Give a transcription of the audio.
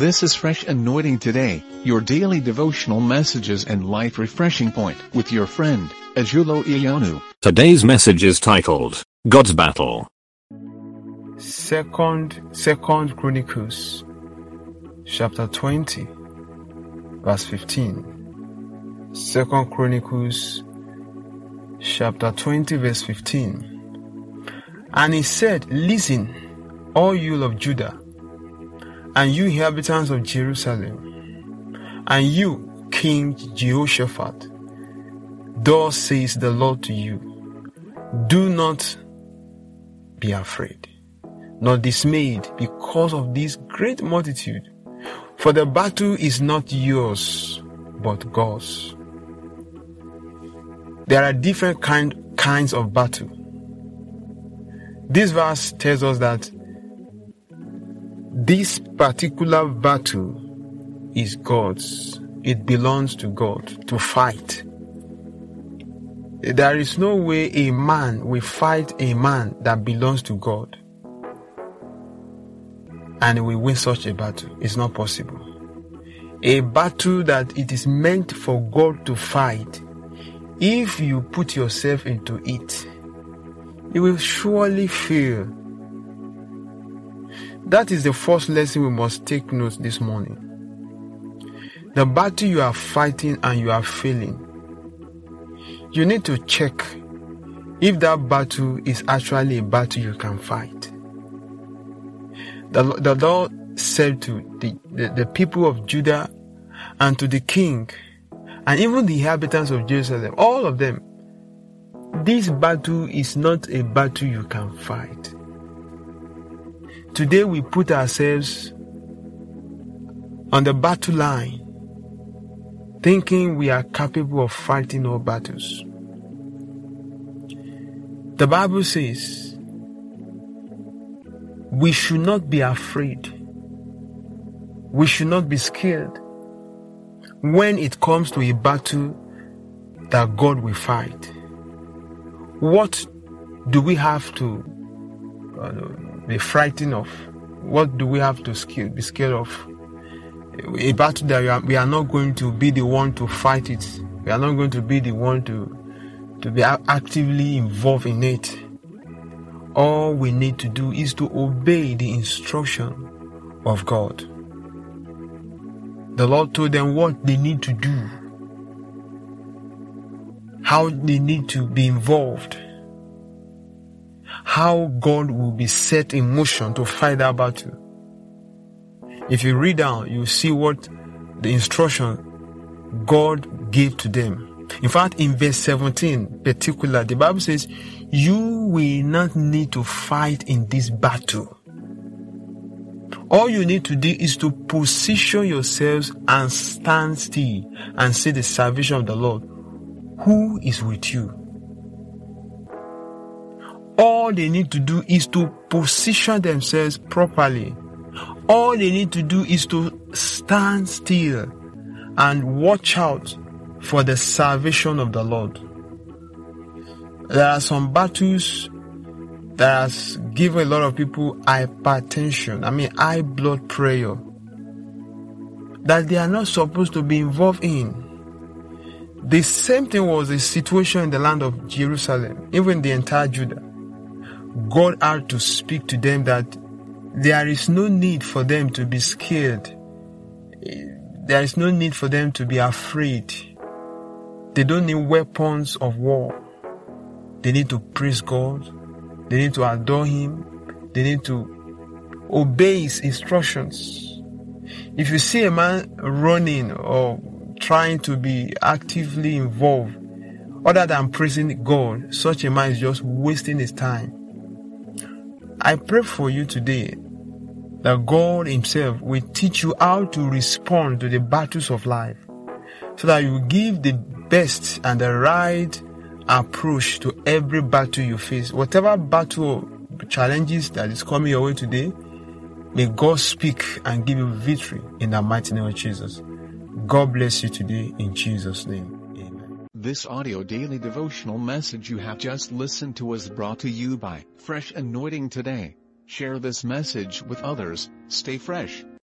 This is Fresh Anointing Today, your daily devotional messages and life refreshing point with your friend, Ajulo Iyonu. Today's message is titled, God's Battle. Second, Second Chronicles, chapter 20, verse 15. Second Chronicles, chapter 20, verse 15. And he said, Listen, all you of Judah, and you inhabitants of Jerusalem, and you, King Jehoshaphat, thus says the Lord to you, do not be afraid, nor dismayed because of this great multitude, for the battle is not yours, but God's. There are different kind, kinds of battle. This verse tells us that this particular battle is God's. It belongs to God to fight. There is no way a man will fight a man that belongs to God and will win such a battle. It's not possible. A battle that it is meant for God to fight, if you put yourself into it, you will surely fail. That is the first lesson we must take note this morning. The battle you are fighting and you are failing, you need to check if that battle is actually a battle you can fight. The, the Lord said to the, the, the people of Judah and to the king and even the inhabitants of Jerusalem, all of them, this battle is not a battle you can fight. Today we put ourselves on the battle line, thinking we are capable of fighting all battles. The Bible says we should not be afraid. We should not be scared when it comes to a battle that God will fight. What do we have to uh, be frightened of? What do we have to be scared of? A battle that we are, we are not going to be the one to fight it. We are not going to be the one to to be actively involved in it. All we need to do is to obey the instruction of God. The Lord told them what they need to do, how they need to be involved, how God will be set in motion to fight that battle. If you read down, you see what the instruction God gave to them. In fact, in verse 17, particular, the Bible says, you will not need to fight in this battle. All you need to do is to position yourselves and stand still and see the salvation of the Lord. Who is with you? All they need to do is to position themselves properly. All they need to do is to stand still and watch out for the salvation of the Lord. There are some battles that has given a lot of people hypertension, I mean high blood pressure, that they are not supposed to be involved in. The same thing was the situation in the land of Jerusalem, even the entire Judah. God had to speak to them that there is no need for them to be scared. There is no need for them to be afraid. They don't need weapons of war. They need to praise God. They need to adore Him. They need to obey His instructions. If you see a man running or trying to be actively involved other than praising God, such a man is just wasting his time. I pray for you today that God Himself will teach you how to respond to the battles of life so that you give the best and the right approach to every battle you face. Whatever battle challenges that is coming your way today, may God speak and give you victory in the mighty name of Jesus. God bless you today in Jesus' name. This audio daily devotional message you have just listened to was brought to you by Fresh Anointing Today. Share this message with others. Stay fresh.